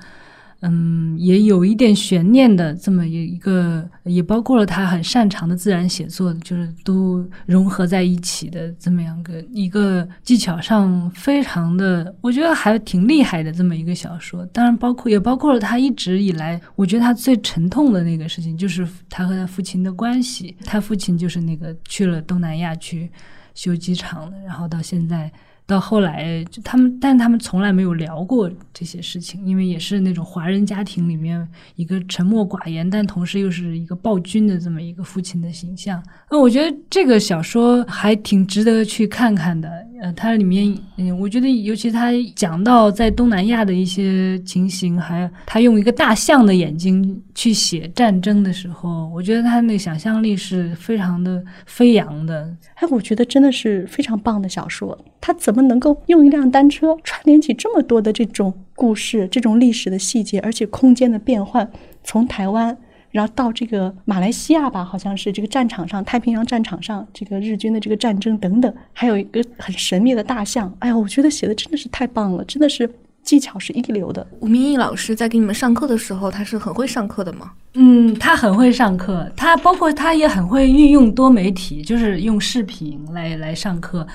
嗯，也有一点悬念的这么一个，也包括了他很擅长的自然写作，就是都融合在一起的这么样个一个技巧上非常的，我觉得还挺厉害的这么一个小说。当然，包括也包括了他一直以来，我觉得他最沉痛的那个事情，就是他和他父亲的关系。他父亲就是那个去了东南亚去修机场的，然后到现在。到后来，就他们，但他们从来没有聊过这些事情，因为也是那种华人家庭里面一个沉默寡言，但同时又是一个暴君的这么一个父亲的形象。那我觉得这个小说还挺值得去看看的。呃，它里面，嗯，我觉得尤其他讲到在东南亚的一些情形，还他用一个大象的眼睛去写战争的时候，我觉得他那想象力是非常的飞扬的。哎，我觉得真的是非常棒的小说。他怎么能够用一辆单车串联起这么多的这种故事、这种历史的细节，而且空间的变换，从台湾。然后到这个马来西亚吧，好像是这个战场上，太平洋战场上，这个日军的这个战争等等，还有一个很神秘的大象。哎呀，我觉得写的真的是太棒了，真的是技巧是一流的。吴明义老师在给你们上课的时候，他是很会上课的吗？嗯，他很会上课，他包括他也很会运用多媒体，就是用视频来来上课。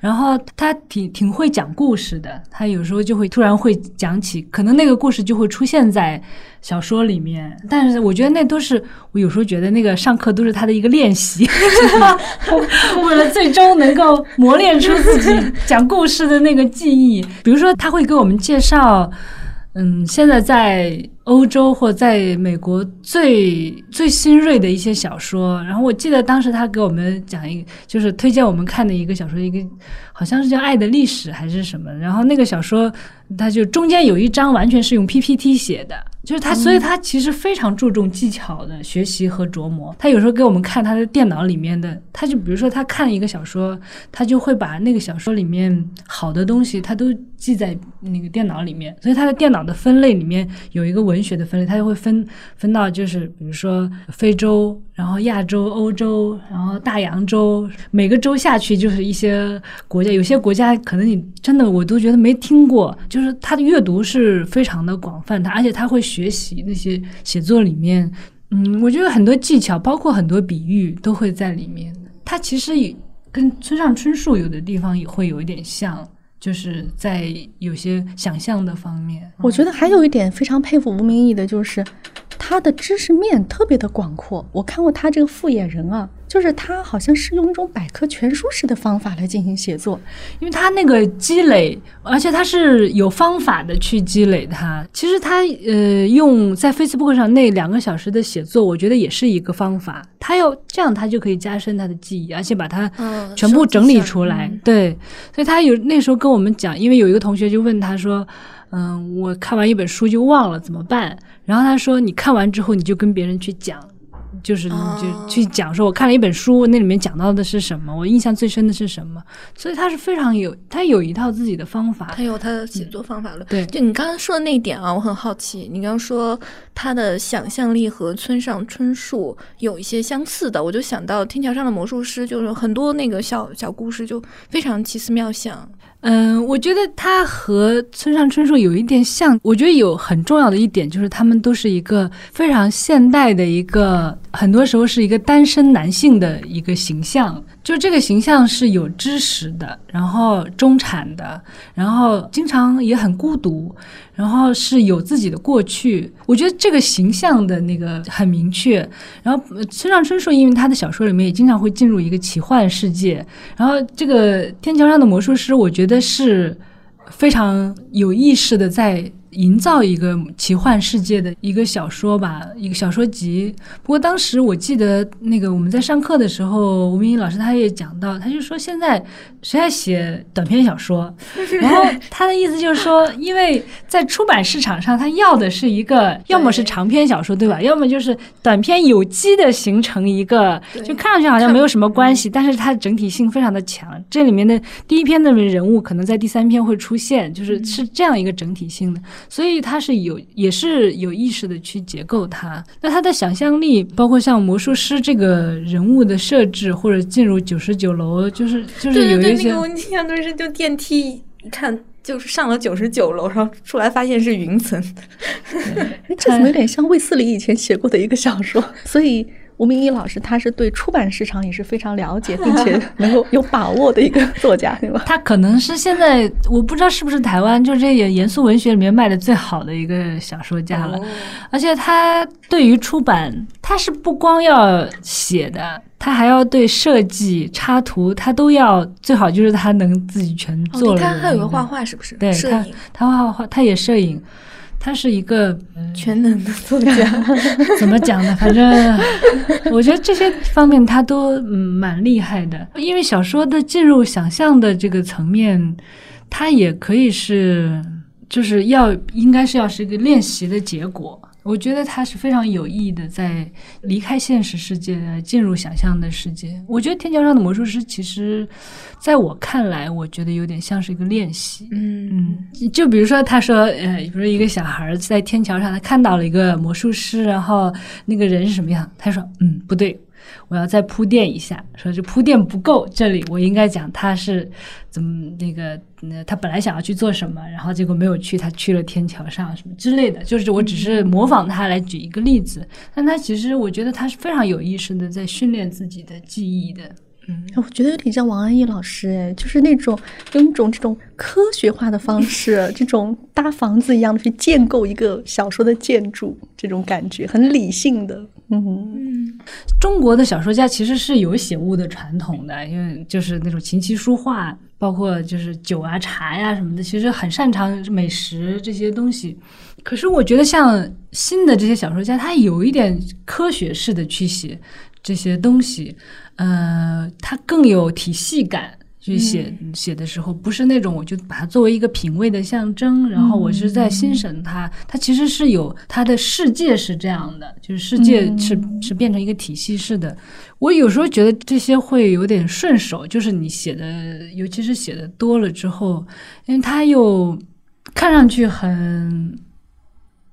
然后他挺挺会讲故事的，他有时候就会突然会讲起，可能那个故事就会出现在小说里面。但是我觉得那都是我有时候觉得那个上课都是他的一个练习，为了最终能够磨练出自己讲故事的那个记忆。比如说他会给我们介绍。嗯，现在在欧洲或在美国最最新锐的一些小说，然后我记得当时他给我们讲一个，就是推荐我们看的一个小说，一个好像是叫《爱的历史》还是什么，然后那个小说，它就中间有一章完全是用 PPT 写的。就是他，所以他其实非常注重技巧的学习和琢磨。他有时候给我们看他的电脑里面的，他就比如说他看一个小说，他就会把那个小说里面好的东西，他都记在那个电脑里面。所以他的电脑的分类里面有一个文文学的分类，他就会分分到就是比如说非洲，然后亚洲、欧洲，然后大洋洲，每个洲下去就是一些国家。有些国家可能你真的我都觉得没听过，就是他的阅读是非常的广泛，他而且他会。学习那些写作里面，嗯，我觉得很多技巧，包括很多比喻，都会在里面。它其实也跟村上春树有的地方也会有一点像，就是在有些想象的方面。我觉得还有一点非常佩服吴明义的，就是他的知识面特别的广阔。我看过他这个《复眼人》啊。就是他好像是用一种百科全书式的方法来进行写作，因为他那个积累，而且他是有方法的去积累它。其实他呃用在 Facebook 上那两个小时的写作，我觉得也是一个方法。他要这样，他就可以加深他的记忆，而且把它全部整理出来。对，所以他有那时候跟我们讲，因为有一个同学就问他说：“嗯，我看完一本书就忘了怎么办？”然后他说：“你看完之后，你就跟别人去讲。”就是就去讲说，我看了一本书，那里面讲到的是什么，我印象最深的是什么，所以他是非常有，他有一套自己的方法，他有他的写作方法论。对，就你刚刚说的那一点啊，我很好奇，你刚刚说他的想象力和村上春树有一些相似的，我就想到《天桥上的魔术师》，就是很多那个小小故事就非常奇思妙想。嗯，我觉得他和村上春树有一点像。我觉得有很重要的一点就是，他们都是一个非常现代的一个，很多时候是一个单身男性的一个形象。就这个形象是有知识的，然后中产的，然后经常也很孤独，然后是有自己的过去。我觉得这个形象的那个很明确。然后村上春树因为他的小说里面也经常会进入一个奇幻世界，然后这个天桥上的魔术师，我觉得是非常有意识的在。营造一个奇幻世界的一个小说吧，一个小说集。不过当时我记得那个我们在上课的时候，吴明义老师他也讲到，他就说现在谁还写短篇小说？然后他的意思就是说，因为在出版市场上，他要的是一个要么是长篇小说，对吧？要么就是短篇有机的形成一个，就看上去好像没有什么关系，但是它整体性非常的强。这里面的第一篇的人物可能在第三篇会出现，就是是这样一个整体性的。所以他是有也是有意识的去结构它。那他的想象力，包括像魔术师这个人物的设置，或者进入九十九楼，就是就是有一些。那个我印象中是就电梯一看就是上了九十九楼，然后出来发现是云层。这怎么有点像卫斯理以前写过的一个小说？所以。吴明义老师，他是对出版市场也是非常了解，并且 能够有把握的一个作家，对吧？他可能是现在我不知道是不是台湾就这也严肃文学里面卖的最好的一个小说家了。而且他对于出版，他是不光要写的，他还要对设计、插图，他都要最好就是他能自己全做了。他还有个画画，是不是？对，他他画画，他也摄影。他是一个全能的作家，怎么讲呢？反正我觉得这些方面他都嗯蛮厉害的。因为小说的进入想象的这个层面，它也可以是就是要应该是要是一个练习的结果。我觉得它是非常有意义的，在离开现实世界，进入想象的世界。我觉得《天桥上的魔术师》其实，在我看来，我觉得有点像是一个练习。嗯嗯，就比如说，他说，呃，比如一个小孩在天桥上，他看到了一个魔术师，然后那个人是什么样？他说，嗯，不对。我要再铺垫一下，说这铺垫不够，这里我应该讲他是怎么那个，他本来想要去做什么，然后结果没有去，他去了天桥上什么之类的，就是我只是模仿他来举一个例子，但他其实我觉得他是非常有意识的在训练自己的记忆的。嗯，我觉得有点像王安忆老师，哎，就是那种用一种这种科学化的方式，这种搭房子一样的去建构一个小说的建筑，这种感觉很理性的。嗯，中国的小说家其实是有写物的传统的，因为就是那种琴棋书画，包括就是酒啊茶呀什么的，其实很擅长美食这些东西。可是我觉得像新的这些小说家，他有一点科学式的去写这些东西。呃，他更有体系感，去写写的时候，不是那种我就把它作为一个品味的象征，然后我是在欣赏它。它其实是有它的世界是这样的，就是世界是是变成一个体系式的。我有时候觉得这些会有点顺手，就是你写的，尤其是写的多了之后，因为它又看上去很。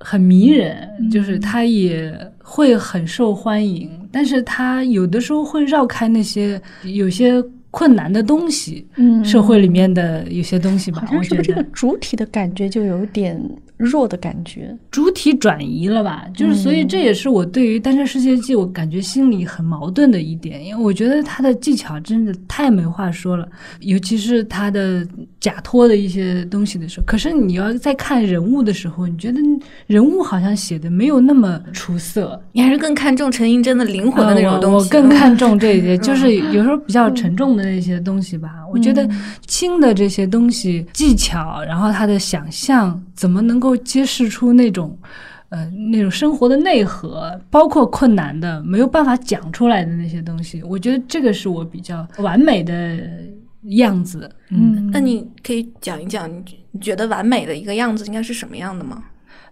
很迷人，就是它也会很受欢迎，但是它有的时候会绕开那些有些困难的东西，嗯，社会里面的有些东西吧。好像是不是这个主体的感觉就有点。弱的感觉，主体转移了吧？就是，所以这也是我对于《单身世界记》我感觉心里很矛盾的一点，因为我觉得他的技巧真的太没话说了，尤其是他的假托的一些东西的时候。可是你要在看人物的时候，你觉得人物好像写的没有那么出色，你还是更看重陈寅真的灵魂的那种东西。我更看重这些，就是有时候比较沉重的那些东西吧。我觉得轻的这些东西，技巧，然后他的想象，怎么能够。揭示出那种，呃，那种生活的内核，包括困难的没有办法讲出来的那些东西，我觉得这个是我比较完美的样子。嗯，那你可以讲一讲，你觉得完美的一个样子应该是什么样的吗？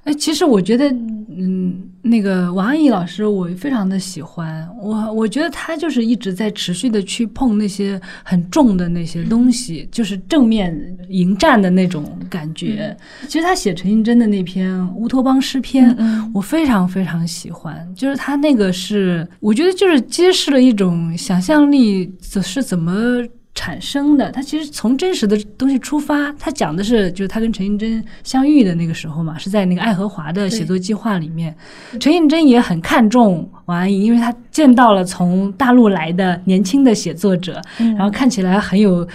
哎，其实我觉得，嗯，那个王安忆老师，我非常的喜欢。我我觉得他就是一直在持续的去碰那些很重的那些东西，就是正面迎战的那种感觉。其实他写陈寅真的那篇《乌托邦诗篇》，我非常非常喜欢。就是他那个是，我觉得就是揭示了一种想象力是怎么。产生的，他其实从真实的东西出发，他讲的是就是他跟陈映真相遇的那个时候嘛，是在那个爱荷华的写作计划里面，陈映真也很看重王安忆，因为他见到了从大陆来的年轻的写作者，然后看起来很有。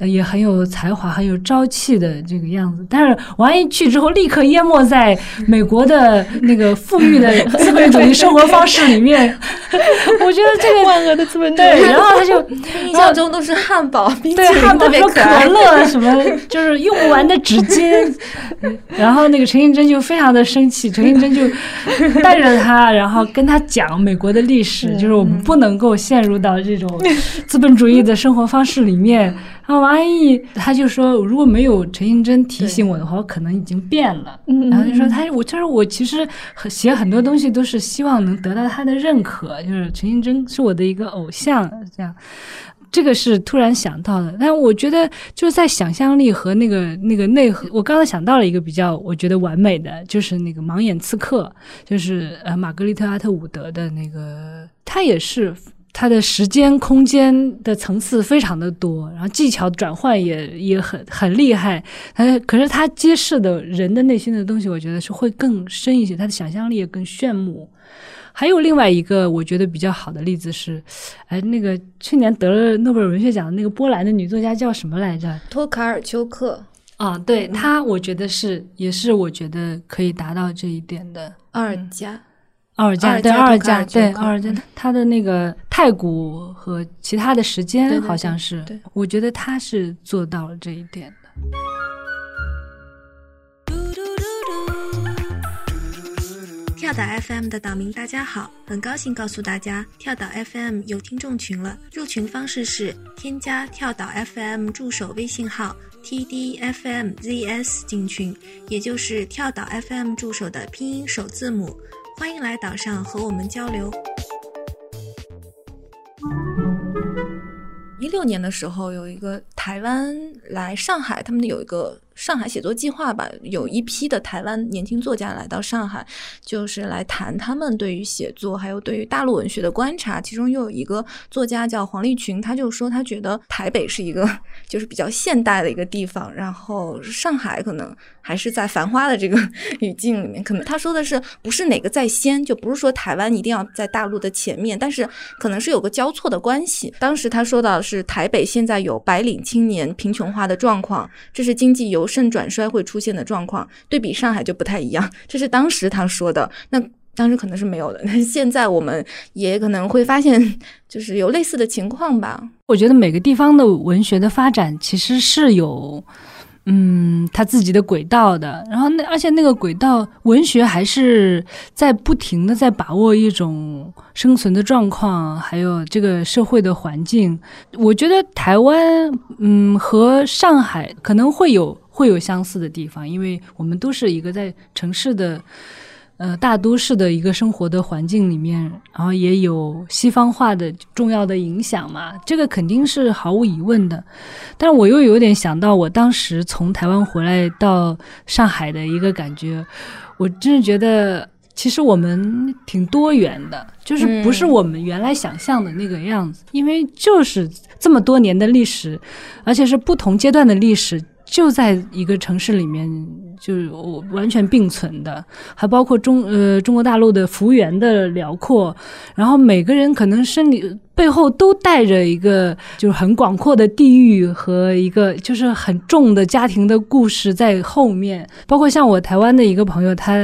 也很有才华、很有朝气的这个样子，但是王安忆去之后，立刻淹没在美国的那个富裕的 资本主义生活方式里面。我觉得这个万恶的资本主义，对，然后他就 印象中都是汉堡、冰淇淋汉堡、可乐什么，就是用不完的纸巾。然后那个陈寅真就非常的生气，陈寅真就带着他，然后跟他讲美国的历史，就是我们不能够陷入到这种资本主义的生活方式里面。然后王安忆他就说，如果没有陈映真提醒我的话，我可能已经变了。然后就说他，我就是我，其实写很多东西都是希望能得到他的认可，就是陈映真是我的一个偶像，这样。这个是突然想到的。但我觉得就是在想象力和那个那个内核，我刚才想到了一个比较我觉得完美的，就是那个盲眼刺客，就是呃玛格丽特阿特伍德的那个，他也是。它的时间、空间的层次非常的多，然后技巧转换也也很很厉害。它可是它揭示的人的内心的东西，我觉得是会更深一些，他的想象力也更炫目。还有另外一个我觉得比较好的例子是，哎，那个去年得了诺贝尔文学奖的那个波兰的女作家叫什么来着？托卡尔丘克。啊，对她，我觉得是也是我觉得可以达到这一点的。二加。奥尔加对奥尔加对奥尔加，他的那个太古和其他的时间好像是，我觉得他是做到了这一点的。跳岛 FM 的岛民大家好，很高兴告诉大家，跳岛 FM 有听众群了。入群方式是添加跳岛 FM 助手微信号 tdfmzs 进群，也就是跳岛 FM 助手的拼音首字母。欢迎来岛上和我们交流。一六年的时候，有一个台湾来上海，他们有一个。上海写作计划吧，有一批的台湾年轻作家来到上海，就是来谈他们对于写作还有对于大陆文学的观察。其中又有一个作家叫黄立群，他就说他觉得台北是一个 就是比较现代的一个地方，然后上海可能还是在繁花的这个 语境里面。可能他说的是不是哪个在先，就不是说台湾一定要在大陆的前面，但是可能是有个交错的关系。当时他说到是台北现在有白领青年贫穷化的状况，这是经济由盛转衰会出现的状况，对比上海就不太一样。这是当时他说的，那当时可能是没有的。那 现在我们也可能会发现，就是有类似的情况吧。我觉得每个地方的文学的发展其实是有。嗯，他自己的轨道的，然后那而且那个轨道文学还是在不停的在把握一种生存的状况，还有这个社会的环境。我觉得台湾，嗯，和上海可能会有会有相似的地方，因为我们都是一个在城市的。呃，大都市的一个生活的环境里面，然后也有西方化的重要的影响嘛，这个肯定是毫无疑问的。但是我又有点想到，我当时从台湾回来到上海的一个感觉，我真是觉得其实我们挺多元的，就是不是我们原来想象的那个样子，因为就是这么多年的历史，而且是不同阶段的历史。就在一个城市里面，就是我完全并存的，还包括中呃中国大陆的幅员的辽阔，然后每个人可能身里。背后都带着一个就是很广阔的地域和一个就是很重的家庭的故事在后面，包括像我台湾的一个朋友，他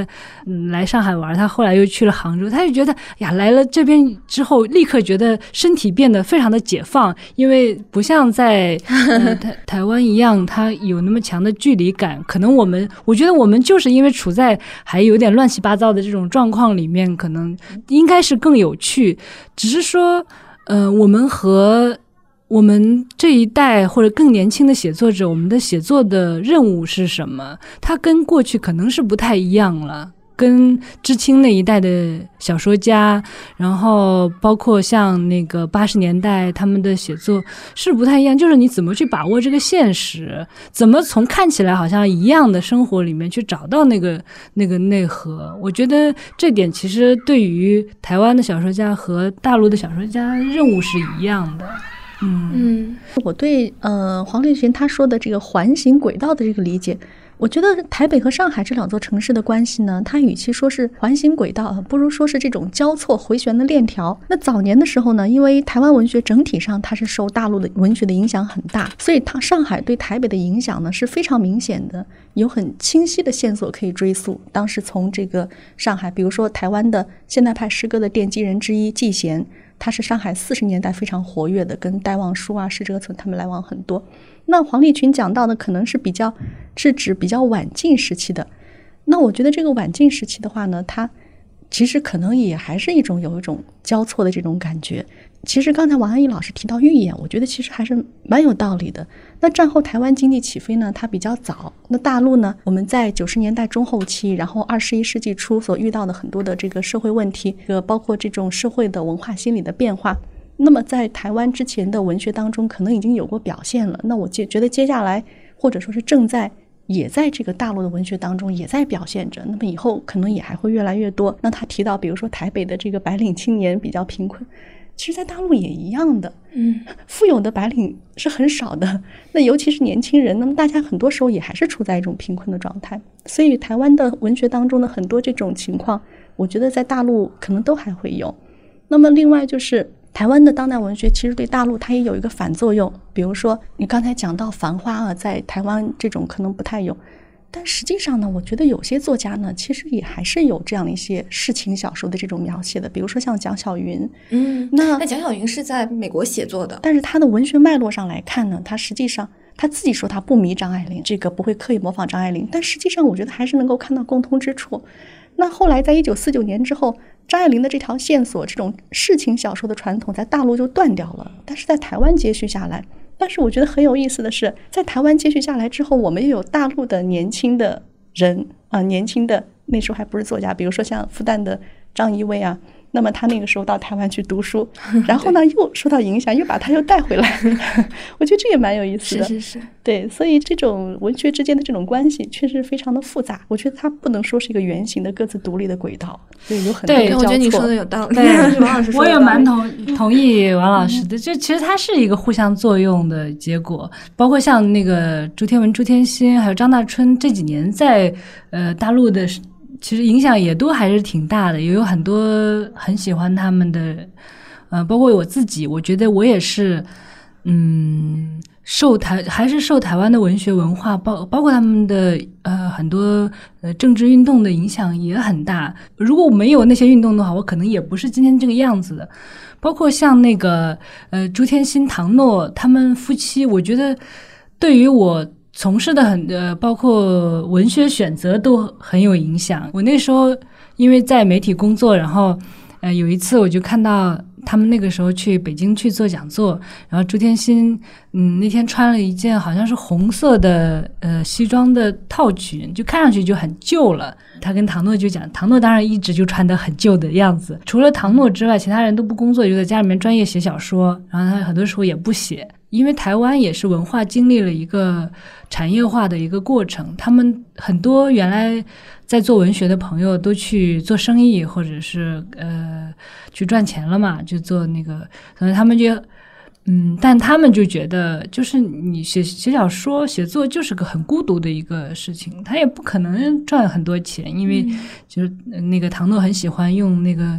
嗯来上海玩，他后来又去了杭州，他就觉得呀来了这边之后，立刻觉得身体变得非常的解放，因为不像在 台台湾一样，他有那么强的距离感。可能我们我觉得我们就是因为处在还有点乱七八糟的这种状况里面，可能应该是更有趣，只是说。呃，我们和我们这一代或者更年轻的写作者，我们的写作的任务是什么？它跟过去可能是不太一样了。跟知青那一代的小说家，然后包括像那个八十年代他们的写作是不太一样，就是你怎么去把握这个现实，怎么从看起来好像一样的生活里面去找到那个那个内核。我觉得这点其实对于台湾的小说家和大陆的小说家任务是一样的。嗯嗯，我对呃黄立群他说的这个环形轨道的这个理解。我觉得台北和上海这两座城市的关系呢，它与其说是环形轨道，不如说是这种交错回旋的链条。那早年的时候呢，因为台湾文学整体上它是受大陆的文学的影响很大，所以它上海对台北的影响呢是非常明显的，有很清晰的线索可以追溯。当时从这个上海，比如说台湾的现代派诗歌的奠基人之一季贤，他是上海四十年代非常活跃的，跟戴望舒啊、施哲存他们来往很多。那黄立群讲到的可能是比较是指比较晚近时期的，那我觉得这个晚近时期的话呢，它其实可能也还是一种有一种交错的这种感觉。其实刚才王安忆老师提到预言，我觉得其实还是蛮有道理的。那战后台湾经济起飞呢，它比较早；那大陆呢，我们在九十年代中后期，然后二十一世纪初所遇到的很多的这个社会问题，呃，包括这种社会的文化心理的变化。那么在台湾之前的文学当中，可能已经有过表现了。那我觉觉得接下来或者说是正在也在这个大陆的文学当中也在表现着。那么以后可能也还会越来越多。那他提到，比如说台北的这个白领青年比较贫困，其实，在大陆也一样的。嗯，富有的白领是很少的。那尤其是年轻人，那么大家很多时候也还是处在一种贫困的状态。所以，台湾的文学当中的很多这种情况，我觉得在大陆可能都还会有。那么，另外就是台湾的当代文学，其实对大陆它也有一个反作用。比如说，你刚才讲到《繁花》啊，在台湾这种可能不太有，但实际上呢，我觉得有些作家呢，其实也还是有这样的一些世情小说的这种描写的。比如说像蒋小云，嗯，那那蒋小云是在美国写作的，但是他的文学脉络上来看呢，他实际上他自己说他不迷张爱玲，这个不会刻意模仿张爱玲，但实际上我觉得还是能够看到共通之处。那后来在一九四九年之后。张爱玲的这条线索，这种事情小说的传统在大陆就断掉了，但是在台湾接续下来。但是我觉得很有意思的是，在台湾接续下来之后，我们又有大陆的年轻的人啊，年轻的那时候还不是作家，比如说像复旦的张怡薇啊。那么他那个时候到台湾去读书，然后呢又受到影响，又把他又带回来。我觉得这也蛮有意思的。是是是，对，所以这种文学之间的这种关系确实非常的复杂。我觉得它不能说是一个圆形的各自独立的轨道，对，有很多对我觉得你说的有道理。对王老师说我也的有道理蛮同同意王老师的，就其实它是一个互相作用的结果，包括像那个朱天文、朱天心，还有张大春这几年在呃大陆的，其实影响也都还是挺大的，也有很多很喜欢他们的，呃，包括我自己，我觉得我也是，嗯。受台还是受台湾的文学文化，包包括他们的呃很多呃政治运动的影响也很大。如果我没有那些运动的话，我可能也不是今天这个样子的。包括像那个呃朱天心、唐诺他们夫妻，我觉得对于我从事的很呃包括文学选择都很有影响。我那时候因为在媒体工作，然后呃有一次我就看到。他们那个时候去北京去做讲座，然后朱天心，嗯，那天穿了一件好像是红色的呃西装的套裙，就看上去就很旧了。他跟唐诺就讲，唐诺当然一直就穿的很旧的样子。除了唐诺之外，其他人都不工作，就在家里面专业写小说。然后他很多时候也不写，因为台湾也是文化经历了一个产业化的一个过程，他们很多原来在做文学的朋友都去做生意，或者是呃去赚钱了嘛，就做那个，可能他们就。嗯，但他们就觉得，就是你写写小说、写作就是个很孤独的一个事情，他也不可能赚很多钱，因为就是呃那个唐诺很喜欢用那个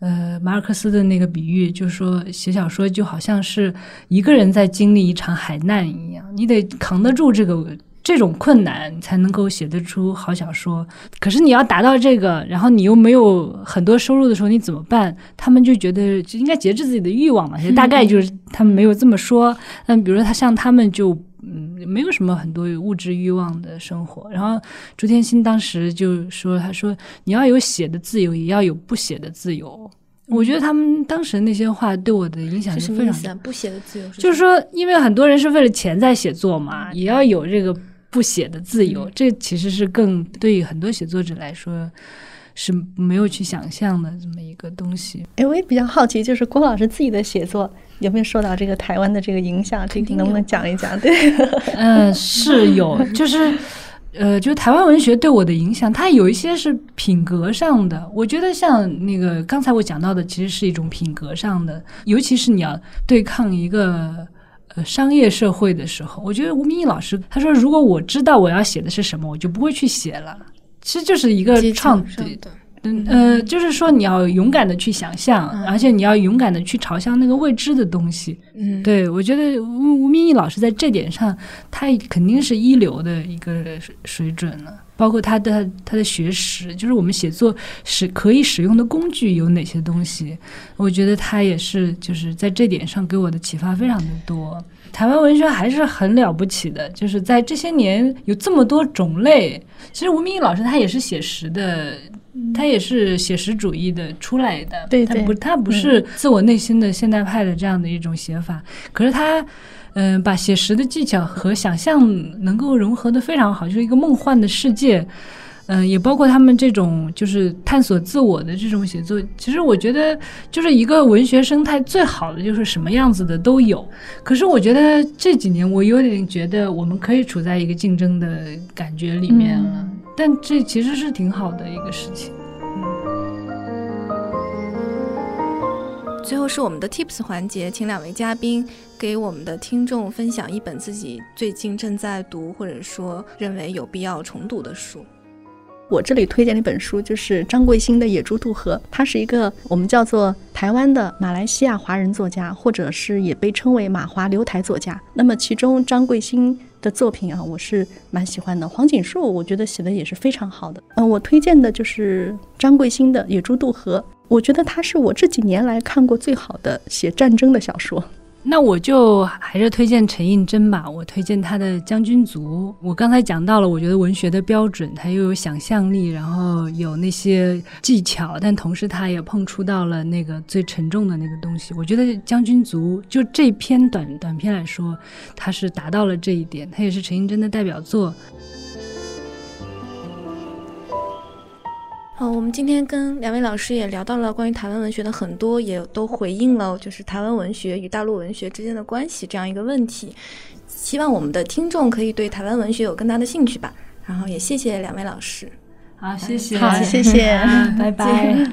呃马尔克斯的那个比喻，就是说写小说就好像是一个人在经历一场海难一样，你得扛得住这个这种困难，才能够写得出好小说。可是你要达到这个，然后你又没有很多收入的时候，你怎么办？他们就觉得就应该节制自己的欲望嘛，就大概就是他们没有这么说。但比如说他像他们就嗯没有什么很多物质欲望的生活。然后朱天心当时就说，他说你要有写的自由，也要有不写的自由。我觉得他们当时那些话对我的影响是是非常什么意思啊？不写的自由是就是说，因为很多人是为了钱在写作嘛，也要有这个不写的自由。这其实是更对于很多写作者来说是没有去想象的这么一个东西。哎，我也比较好奇，就是郭老师自己的写作有没有受到这个台湾的这个影响？这个能不能讲一讲？对，嗯，是有，就是。呃，就台湾文学对我的影响，它有一些是品格上的。我觉得像那个刚才我讲到的，其实是一种品格上的，尤其是你要对抗一个呃商业社会的时候，我觉得吴明义老师他说，如果我知道我要写的是什么，我就不会去写了。其实就是一个创嗯呃，就是说你要勇敢的去想象，而且你要勇敢的去朝向那个未知的东西。嗯，对，我觉得吴吴明义老师在这点上，他肯定是一流的一个水水准了。包括他的他的学识，就是我们写作使可以使用的工具有哪些东西，我觉得他也是就是在这点上给我的启发非常的多。台湾文学还是很了不起的，就是在这些年有这么多种类。其实吴明义老师他也是写实的，他也是写实主义的出来的，对对他不他不是自我内心的现代派的这样的一种写法，可是他。嗯，把写实的技巧和想象能够融合的非常好，就是一个梦幻的世界。嗯，也包括他们这种就是探索自我的这种写作。其实我觉得，就是一个文学生态最好的就是什么样子的都有。可是我觉得这几年我有点觉得我们可以处在一个竞争的感觉里面了，但这其实是挺好的一个事情。最后是我们的 Tips 环节，请两位嘉宾给我们的听众分享一本自己最近正在读，或者说认为有必要重读的书。我这里推荐的一本书就是张贵兴的《野猪渡河》，他是一个我们叫做台湾的马来西亚华人作家，或者是也被称为马华留台作家。那么其中张贵兴的作品啊，我是蛮喜欢的。黄锦树我觉得写的也是非常好的。嗯，我推荐的就是张贵兴的《野猪渡河》。我觉得他是我这几年来看过最好的写战争的小说。那我就还是推荐陈映真吧。我推荐他的《将军族》。我刚才讲到了，我觉得文学的标准，他又有想象力，然后有那些技巧，但同时他也碰触到了那个最沉重的那个东西。我觉得《将军族》就这篇短短篇来说，它是达到了这一点，它也是陈映真的代表作。哦我们今天跟两位老师也聊到了关于台湾文学的很多也都回应了就是台湾文学与大陆文学之间的关系这样一个问题。希望我们的听众可以对台湾文学有更大的兴趣吧。然后也谢谢两位老师。好谢谢好谢谢。拜拜。